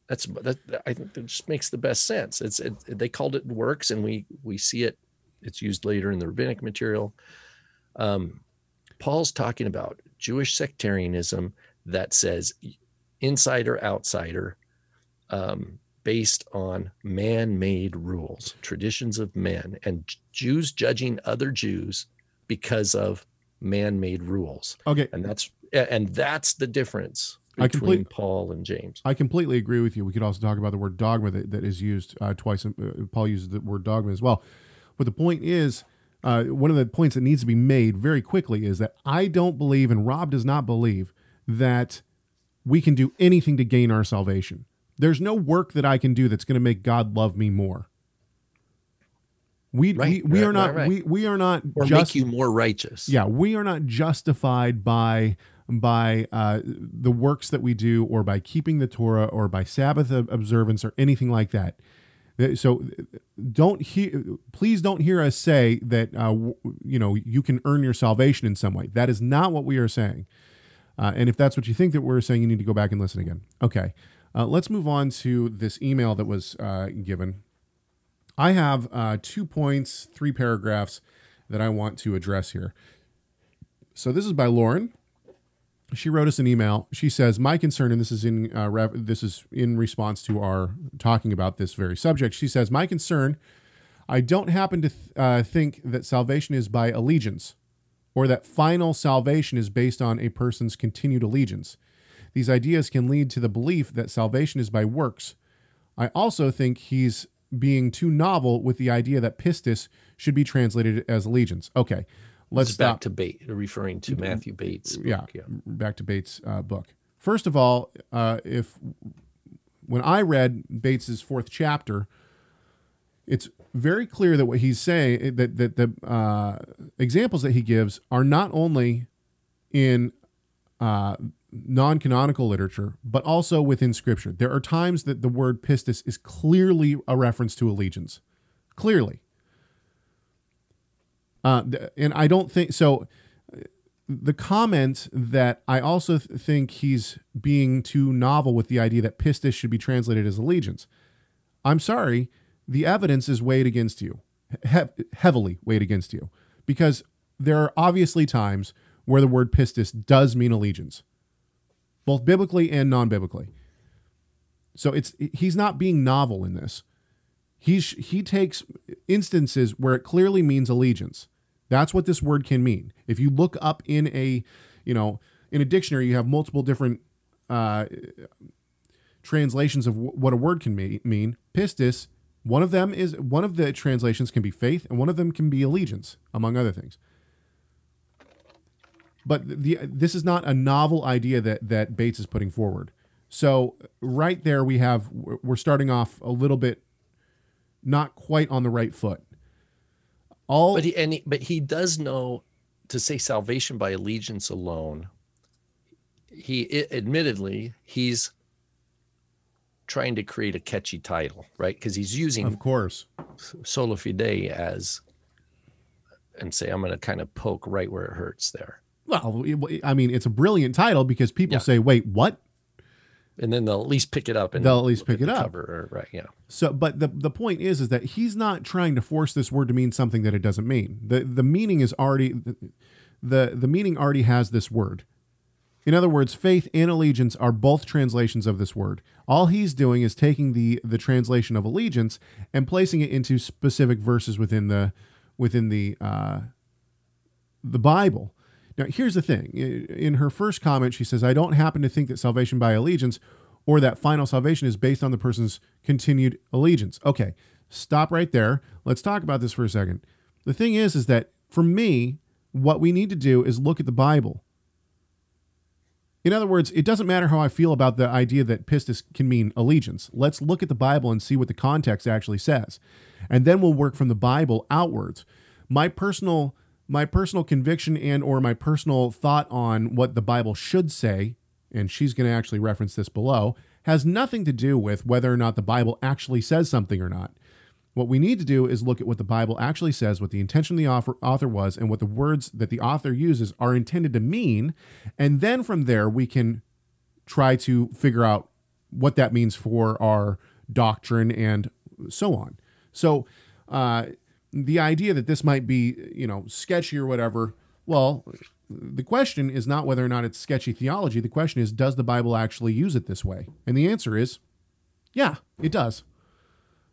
That's that. I think that just makes the best sense. It's it, they called it works, and we we see it. It's used later in the rabbinic material. Um, Paul's talking about Jewish sectarianism that says insider outsider, um, based on man-made rules, traditions of men, and Jews judging other Jews because of man-made rules. Okay, and that's and that's the difference between complete, Paul and James. I completely agree with you. We could also talk about the word dogma that, that is used uh, twice. Uh, Paul uses the word dogma as well. But the point is, uh, one of the points that needs to be made very quickly is that I don't believe, and Rob does not believe, that we can do anything to gain our salvation. There's no work that I can do that's going to make God love me more. We right, we, we right, are not right, we, we are not or just, make you more righteous. Yeah, we are not justified by by uh, the works that we do or by keeping the Torah or by Sabbath observance or anything like that. So don't hear please don't hear us say that uh, you know you can earn your salvation in some way. That is not what we are saying. Uh, and if that's what you think that we're saying, you need to go back and listen again. Okay. Uh, let's move on to this email that was uh, given. I have uh, two points, three paragraphs that I want to address here. So this is by Lauren. She wrote us an email. She says, "My concern, and this is in uh, rev- this is in response to our talking about this very subject." She says, "My concern, I don't happen to th- uh, think that salvation is by allegiance, or that final salvation is based on a person's continued allegiance. These ideas can lead to the belief that salvation is by works. I also think he's being too novel with the idea that pistis should be translated as allegiance. Okay, let's back to Bates, referring to Matthew Bates. Book, yeah, yeah, back to Bates' uh, book. First of all, uh, if when I read Bates's fourth chapter, it's very clear that what he's saying that that the uh, examples that he gives are not only in uh, non-canonical literature, but also within Scripture. There are times that the word pistis is clearly a reference to allegiance, clearly. Uh, and I don't think so. The comment that I also th- think he's being too novel with the idea that pistis should be translated as allegiance. I'm sorry, the evidence is weighed against you, he- heavily weighed against you, because there are obviously times where the word pistis does mean allegiance both biblically and non-biblically. So it's he's not being novel in this. He's he takes instances where it clearly means allegiance. That's what this word can mean. If you look up in a, you know, in a dictionary, you have multiple different uh, translations of w- what a word can mean. Pistis, one of them is one of the translations can be faith, and one of them can be allegiance, among other things but the this is not a novel idea that that Bates is putting forward. So right there we have we're starting off a little bit not quite on the right foot. All But he and he, but he does know to say salvation by allegiance alone. He it, admittedly he's trying to create a catchy title, right? Because he's using Of course. Sola Fide as and say I'm going to kind of poke right where it hurts there. Well, I mean, it's a brilliant title because people yeah. say, "Wait, what?" And then they'll at least pick it up and they'll at least pick it up. Or, right, yeah. So, but the the point is, is that he's not trying to force this word to mean something that it doesn't mean. the The meaning is already the the, the meaning already has this word. In other words, faith and allegiance are both translations of this word. All he's doing is taking the the translation of allegiance and placing it into specific verses within the within the uh, the Bible. Now, here's the thing. In her first comment, she says, I don't happen to think that salvation by allegiance or that final salvation is based on the person's continued allegiance. Okay, stop right there. Let's talk about this for a second. The thing is, is that for me, what we need to do is look at the Bible. In other words, it doesn't matter how I feel about the idea that pistis can mean allegiance. Let's look at the Bible and see what the context actually says. And then we'll work from the Bible outwards. My personal my personal conviction and or my personal thought on what the Bible should say, and she's going to actually reference this below, has nothing to do with whether or not the Bible actually says something or not. What we need to do is look at what the Bible actually says, what the intention of the author, author was, and what the words that the author uses are intended to mean. And then from there, we can try to figure out what that means for our doctrine and so on. So, uh, the idea that this might be, you know, sketchy or whatever, well, the question is not whether or not it's sketchy theology. The question is, does the Bible actually use it this way? And the answer is, yeah, it does.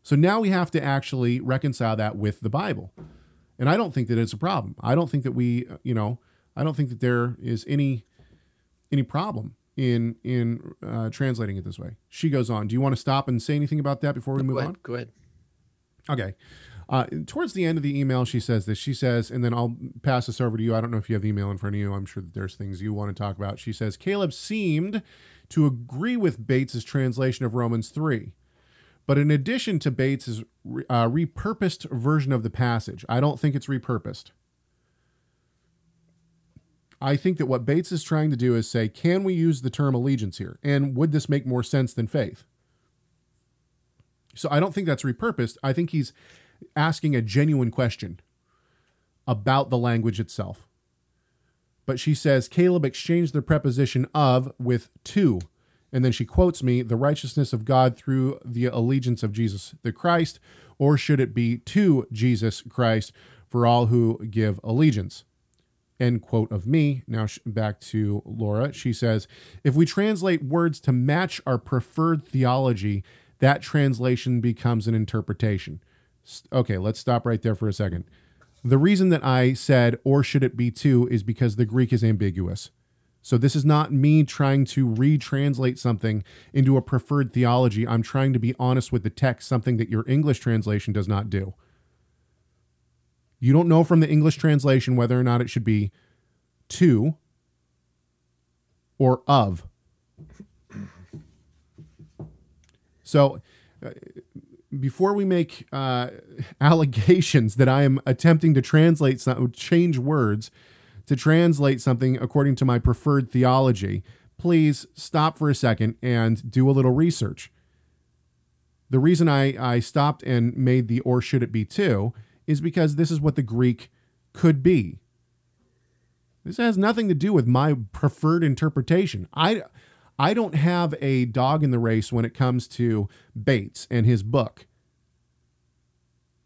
So now we have to actually reconcile that with the Bible. And I don't think that it's a problem. I don't think that we, you know, I don't think that there is any any problem in in uh, translating it this way. She goes on. Do you want to stop and say anything about that before we move go on? Go ahead. Okay. Uh, towards the end of the email, she says this. She says, and then I'll pass this over to you. I don't know if you have the email in front of you. I'm sure that there's things you want to talk about. She says, Caleb seemed to agree with Bates's translation of Romans 3. But in addition to Bates's uh, repurposed version of the passage, I don't think it's repurposed. I think that what Bates is trying to do is say, can we use the term allegiance here? And would this make more sense than faith? So I don't think that's repurposed. I think he's asking a genuine question about the language itself. But she says, Caleb exchanged the preposition of with to. And then she quotes me, the righteousness of God through the allegiance of Jesus the Christ, or should it be to Jesus Christ for all who give allegiance? End quote of me. Now back to Laura. She says, if we translate words to match our preferred theology, that translation becomes an interpretation. Okay, let's stop right there for a second. The reason that I said, or should it be to, is because the Greek is ambiguous. So this is not me trying to retranslate something into a preferred theology. I'm trying to be honest with the text, something that your English translation does not do. You don't know from the English translation whether or not it should be to or of. So, uh, before we make uh, allegations that I am attempting to translate some, change words to translate something according to my preferred theology, please stop for a second and do a little research. The reason I, I stopped and made the or should it be to is because this is what the Greek could be. This has nothing to do with my preferred interpretation. I, I don't have a dog in the race when it comes to Bates and his book.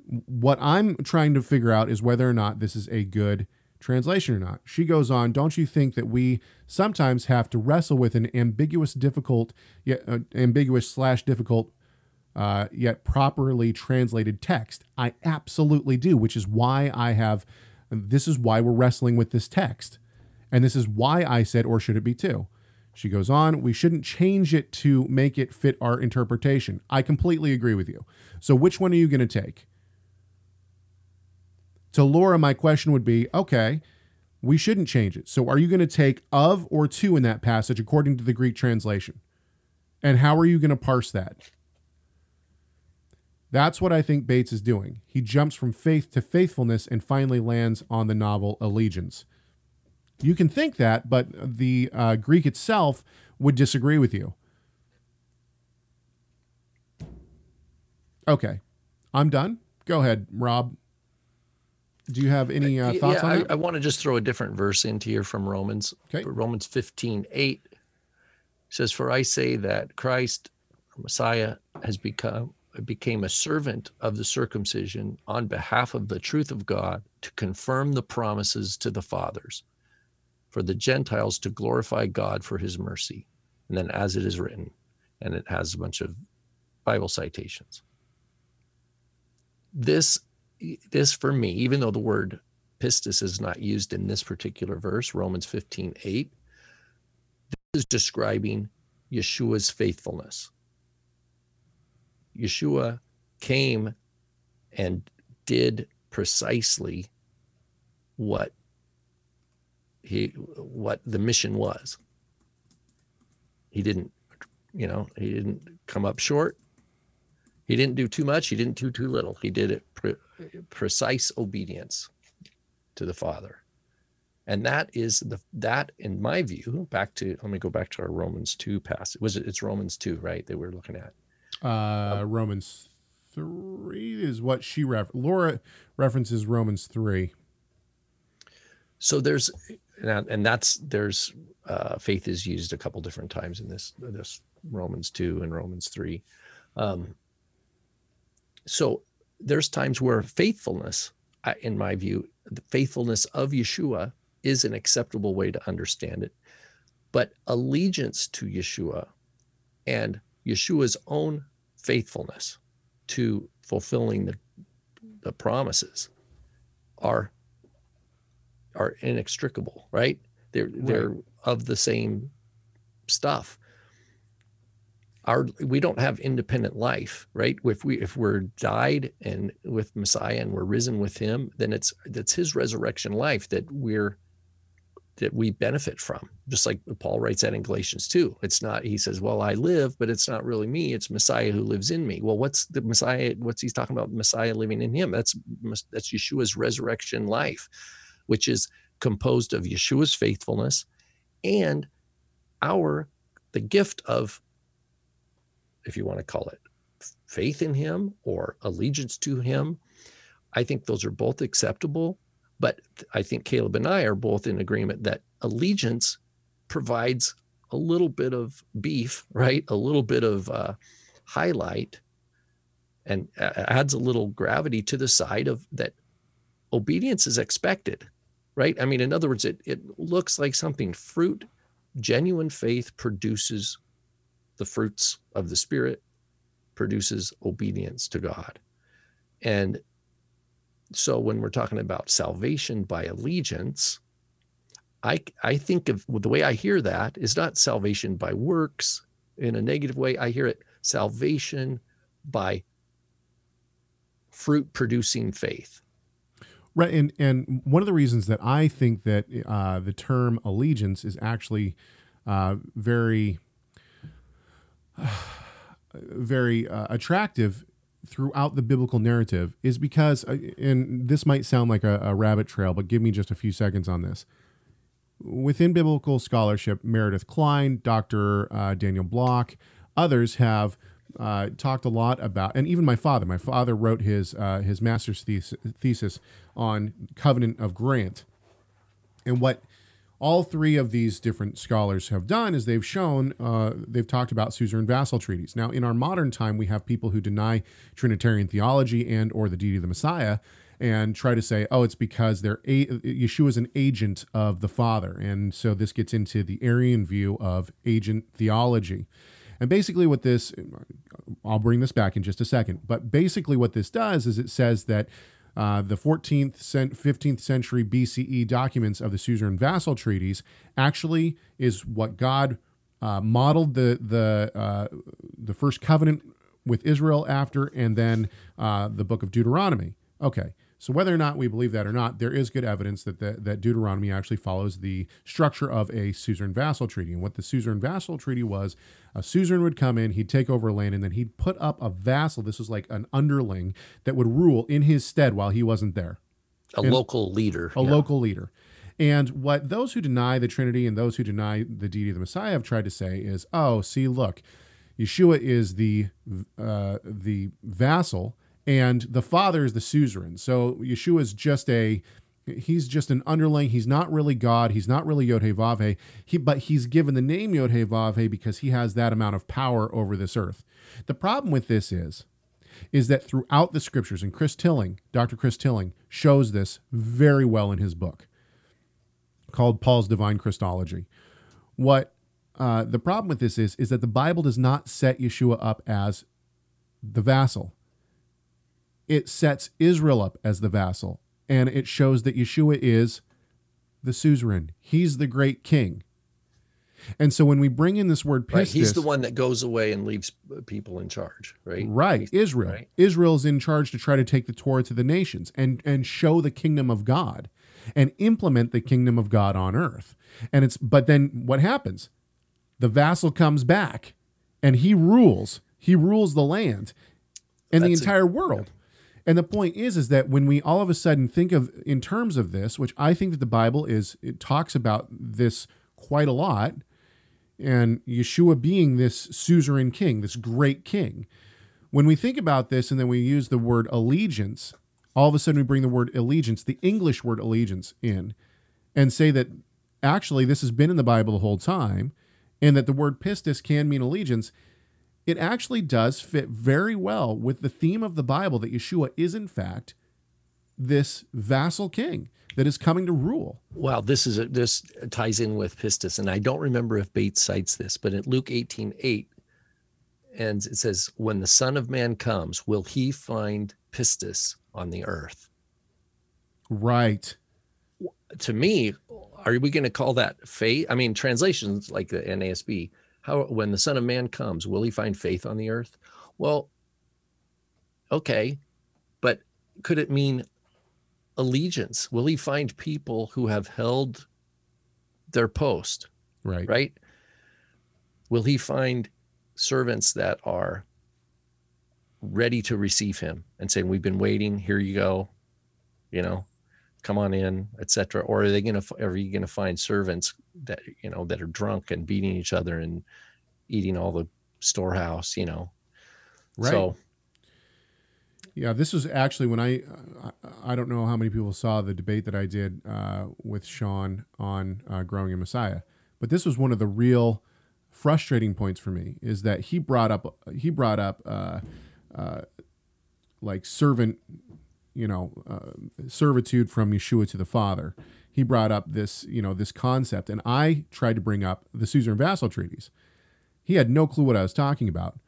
What I'm trying to figure out is whether or not this is a good translation or not. She goes on, don't you think that we sometimes have to wrestle with an ambiguous, difficult, yet uh, ambiguous slash difficult, uh, yet properly translated text? I absolutely do, which is why I have. This is why we're wrestling with this text, and this is why I said, or should it be too? She goes on, we shouldn't change it to make it fit our interpretation. I completely agree with you. So, which one are you going to take? To Laura, my question would be okay, we shouldn't change it. So, are you going to take of or to in that passage according to the Greek translation? And how are you going to parse that? That's what I think Bates is doing. He jumps from faith to faithfulness and finally lands on the novel Allegiance. You can think that, but the uh, Greek itself would disagree with you. Okay, I'm done. Go ahead, Rob. Do you have any uh, thoughts yeah, on I. I want to just throw a different verse into here from Romans. Okay. Romans 15, 8 says, For I say that Christ, Messiah, has become became a servant of the circumcision on behalf of the truth of God to confirm the promises to the fathers for the Gentiles to glorify God for his mercy. And then, as it is written, and it has a bunch of Bible citations. This, this for me, even though the word pistis is not used in this particular verse, Romans 15 8, this is describing Yeshua's faithfulness. Yeshua came and did precisely what he what the mission was. He didn't, you know, he didn't come up short. He didn't do too much. He didn't do too little. He did it pre- precise obedience to the Father, and that is the that in my view. Back to let me go back to our Romans two passage. Was it? It's Romans two, right? That we're looking at. Uh, Romans three is what she ref. Laura references Romans three. So there's, and that's there's uh, faith is used a couple different times in this this Romans 2 and Romans 3. Um, so there's times where faithfulness, in my view, the faithfulness of Yeshua is an acceptable way to understand it. But allegiance to Yeshua and Yeshua's own faithfulness to fulfilling the, the promises are are inextricable, right? They're right. they're of the same stuff. Our we don't have independent life right? If we if we're died and with messiah and we're risen with him then it's that's his resurrection life that we're that we benefit from. Just like paul writes that in galatians 2 it's not he says well i live but it's not really me. It's messiah who lives in me. Well what's the messiah what's he's talking about? Messiah living in him. That's that's yeshua's resurrection life which is composed of yeshua's faithfulness and our the gift of if you want to call it faith in him or allegiance to him. I think those are both acceptable. But I think Caleb and I are both in agreement that allegiance provides a little bit of beef, right? A little bit of uh, highlight and adds a little gravity to the side of that obedience is expected, right? I mean, in other words, it, it looks like something fruit, genuine faith produces the fruits of the Spirit produces obedience to God. And so when we're talking about salvation by allegiance, I, I think of the way I hear that is not salvation by works in a negative way. I hear it salvation by fruit producing faith. Right, and and one of the reasons that I think that uh, the term allegiance is actually uh, very very uh, attractive throughout the biblical narrative is because, uh, and this might sound like a, a, rabbit trail, but give me just a few seconds on this. Within biblical scholarship, Meredith Kline, Dr. Uh, Daniel Block, others have uh, talked a lot about, and even my father. My father wrote his uh, his master's thesis, on covenant of grant, and what all three of these different scholars have done is they've shown uh, they've talked about suzerain vassal treaties. Now in our modern time we have people who deny trinitarian theology and or the deity of the messiah and try to say oh it's because they're a- yeshua is an agent of the father. And so this gets into the arian view of agent theology and basically what this i'll bring this back in just a second but basically what this does is it says that uh, the 14th, 15th century BCE documents of the suzerain vassal treaties actually is what God uh, modeled the the uh, the first covenant with Israel after, and then uh, the book of Deuteronomy. Okay, so whether or not we believe that or not, there is good evidence that the, that Deuteronomy actually follows the structure of a suzerain vassal treaty. And what the suzerain vassal treaty was, a suzerain would come in, he'd take over land, and then he'd put up a vassal. This was like an underling that would rule in his stead while he wasn't there. A and local leader. A yeah. local leader. And what those who deny the Trinity and those who deny the deity of the Messiah have tried to say is, oh, see, look, Yeshua is the uh, the vassal and the father is the suzerain. So Yeshua is just a he's just an underling. He's not really God. He's not really Yod He He, but he's given the name Yod because he has that amount of power over this earth. The problem with this is, is that throughout the scriptures, and Chris Tilling, Dr. Chris Tilling, shows this very well in his book called Paul's Divine Christology. What uh, the problem with this is, is that the Bible does not set Yeshua up as the vassal it sets Israel up as the vassal and it shows that Yeshua is the suzerain. He's the great king. And so when we bring in this word pistis, right, he's the one that goes away and leaves uh, people in charge, right? Right, he's, Israel. Right? Israel's in charge to try to take the Torah to the nations and and show the kingdom of God and implement the kingdom of God on earth. And it's but then what happens? The vassal comes back and he rules. He rules the land and That's the entire a, world. And the point is, is that when we all of a sudden think of in terms of this, which I think that the Bible is, it talks about this quite a lot, and Yeshua being this suzerain king, this great king. When we think about this and then we use the word allegiance, all of a sudden we bring the word allegiance, the English word allegiance, in and say that actually this has been in the Bible the whole time and that the word pistis can mean allegiance, it actually does fit very well with the theme of the Bible that Yeshua is, in fact, this vassal king that is coming to rule. Well, this is a, this ties in with pistis, and I don't remember if Bates cites this, but in Luke 18 8, and it says, When the Son of Man comes, will he find pistis on the earth? Right. To me, are we going to call that faith? I mean, translations like the NASB, how when the Son of Man comes, will he find faith on the earth? Well, okay, but could it mean allegiance? Will he find people who have held their post? Right. Right? Will he find servants that are ready to receive him and saying, We've been waiting, here you go, you know, come on in, etc. Or are they gonna are you gonna find servants that you know that are drunk and beating each other and eating all the storehouse, you know? Right. So Yeah, this was actually when I, I I don't know how many people saw the debate that I did uh, with Sean on uh, growing a Messiah, but this was one of the real frustrating points for me is that he brought up he brought up uh, uh, like servant, you know, uh, servitude from Yeshua to the Father. He brought up this you know this concept, and I tried to bring up the suzerain vassal treaties. He had no clue what I was talking about.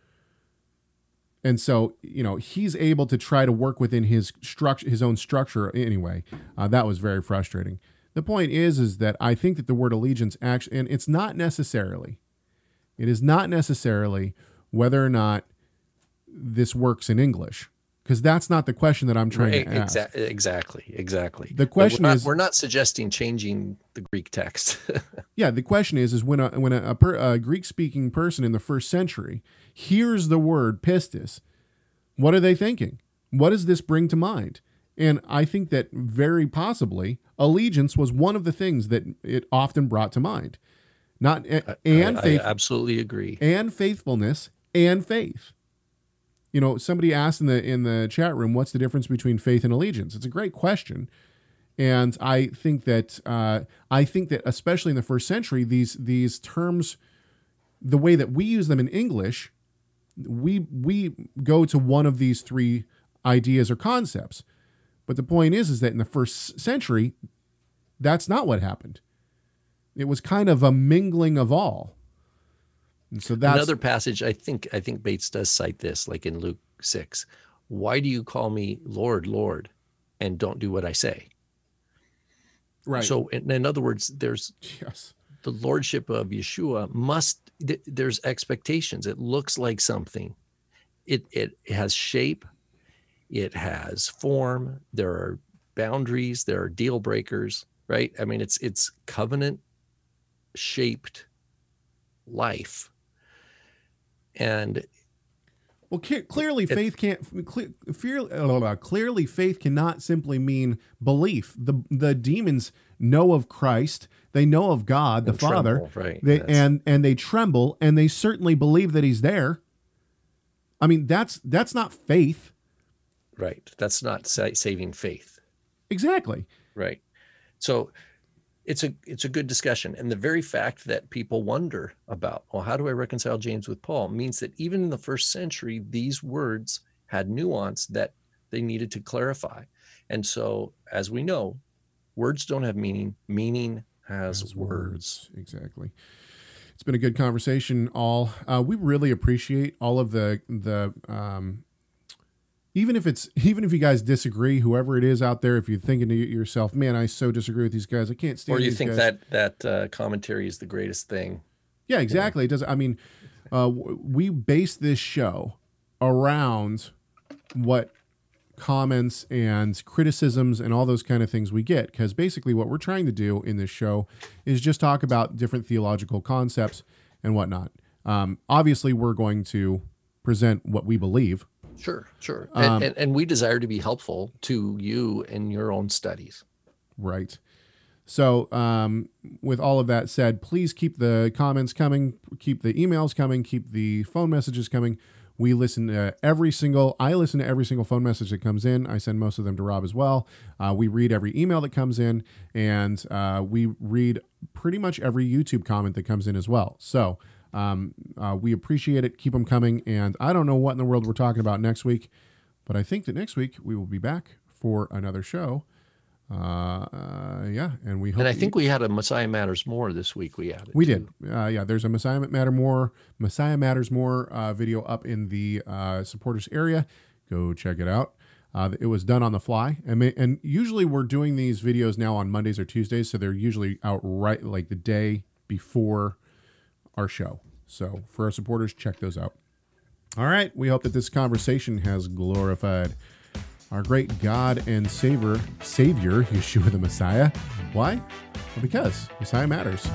And so, you know, he's able to try to work within his structure, his own structure anyway. Uh, that was very frustrating. The point is, is that I think that the word allegiance actually, and it's not necessarily, it is not necessarily whether or not this works in English, because that's not the question that I'm trying right, to ask. exa- exactly, exactly. The question we're not, is- we're not suggesting changing the Greek text. Yeah, the question is, is when a when a, a, per, a Greek speaking person in the first century hears the word pistis, what are they thinking? What does this bring to mind? And I think that very possibly allegiance was one of the things that it often brought to mind, not and I, faith I absolutely agree. and faithfulness and faith. You know, somebody asked in the in the chat room, "What's the difference between faith and allegiance?" It's a great question, and I think that uh, I think that especially in the first century, these these terms, the way that we use them in English, we we go to one of these three ideas or concepts. But the point is, is that in the first century, that's not what happened. It was kind of a mingling of all. And so that's Another passage, I think, I think Bates does cite this, like in Luke six. Why do you call me Lord, Lord, and don't do what I say? right. So, in, in other words, there's yes, the lordship of Yeshua must. th- There's expectations. It looks like something. It it has shape. It has form. There are boundaries. There are deal breakers. Right. I mean, it's it's covenant shaped life. And Well, clearly, It- faith can't. Cle- fear, uh, clearly, faith cannot simply mean belief. the The demons know of Christ. They know of God, the Father. tremble, right, They and and they tremble, and they certainly believe that He's there. I mean, that's that's not faith. right, that's not sa- saving faith. Exactly. right so it's a it's a good discussion and the very fact that people wonder about well how do i reconcile james with paul means that even in the first century these words had nuance that they needed to clarify and so as we know words don't have meaning meaning has As words. Exactly. It's been a good conversation. All uh, we really appreciate all of the the um, even if it's even if you guys disagree, whoever it is out there, if you're thinking to yourself, "Man, I so disagree with these guys. I can't stand." or you think guys." that that uh, commentary is the greatest thing Yeah, exactly. It does. I mean, uh, we base this show around what comments and criticisms and all those kind of things we get because basically what we're trying to do in this show is just talk about different theological concepts and whatnot. Um, obviously, we're going to present what we believe. Sure sure Um, and, and, and we desire to be helpful to you in your own studies Right. So, um, with all of that said, please keep the comments coming, keep the emails coming, keep the phone messages coming. We listen to every single. I listen to every single phone message that comes in. I send most of them to Rob as well. Uh, we read every email that comes in, and uh, we read pretty much every YouTube comment that comes in as well. So um, uh, we appreciate it. Keep them coming. And I don't know what in the world we're talking about next week, but I think that next week we will be back for another show. Uh, uh, yeah, and we hope. And I think we had a Messiah Matters more this week. We added. we too. did. Uh, yeah, there's a Messiah Matter More, Messiah Matters More uh, video up in the uh, supporters area. Go check it out. Uh, it was done on the fly, and and usually we're doing these videos now on Mondays or Tuesdays, so they're usually out right like the day before our show. So for our supporters, check those out. All right, we hope that this conversation has glorified our great God and Savior, Savior Yeshua the Messiah. Why? Well, because Messiah matters.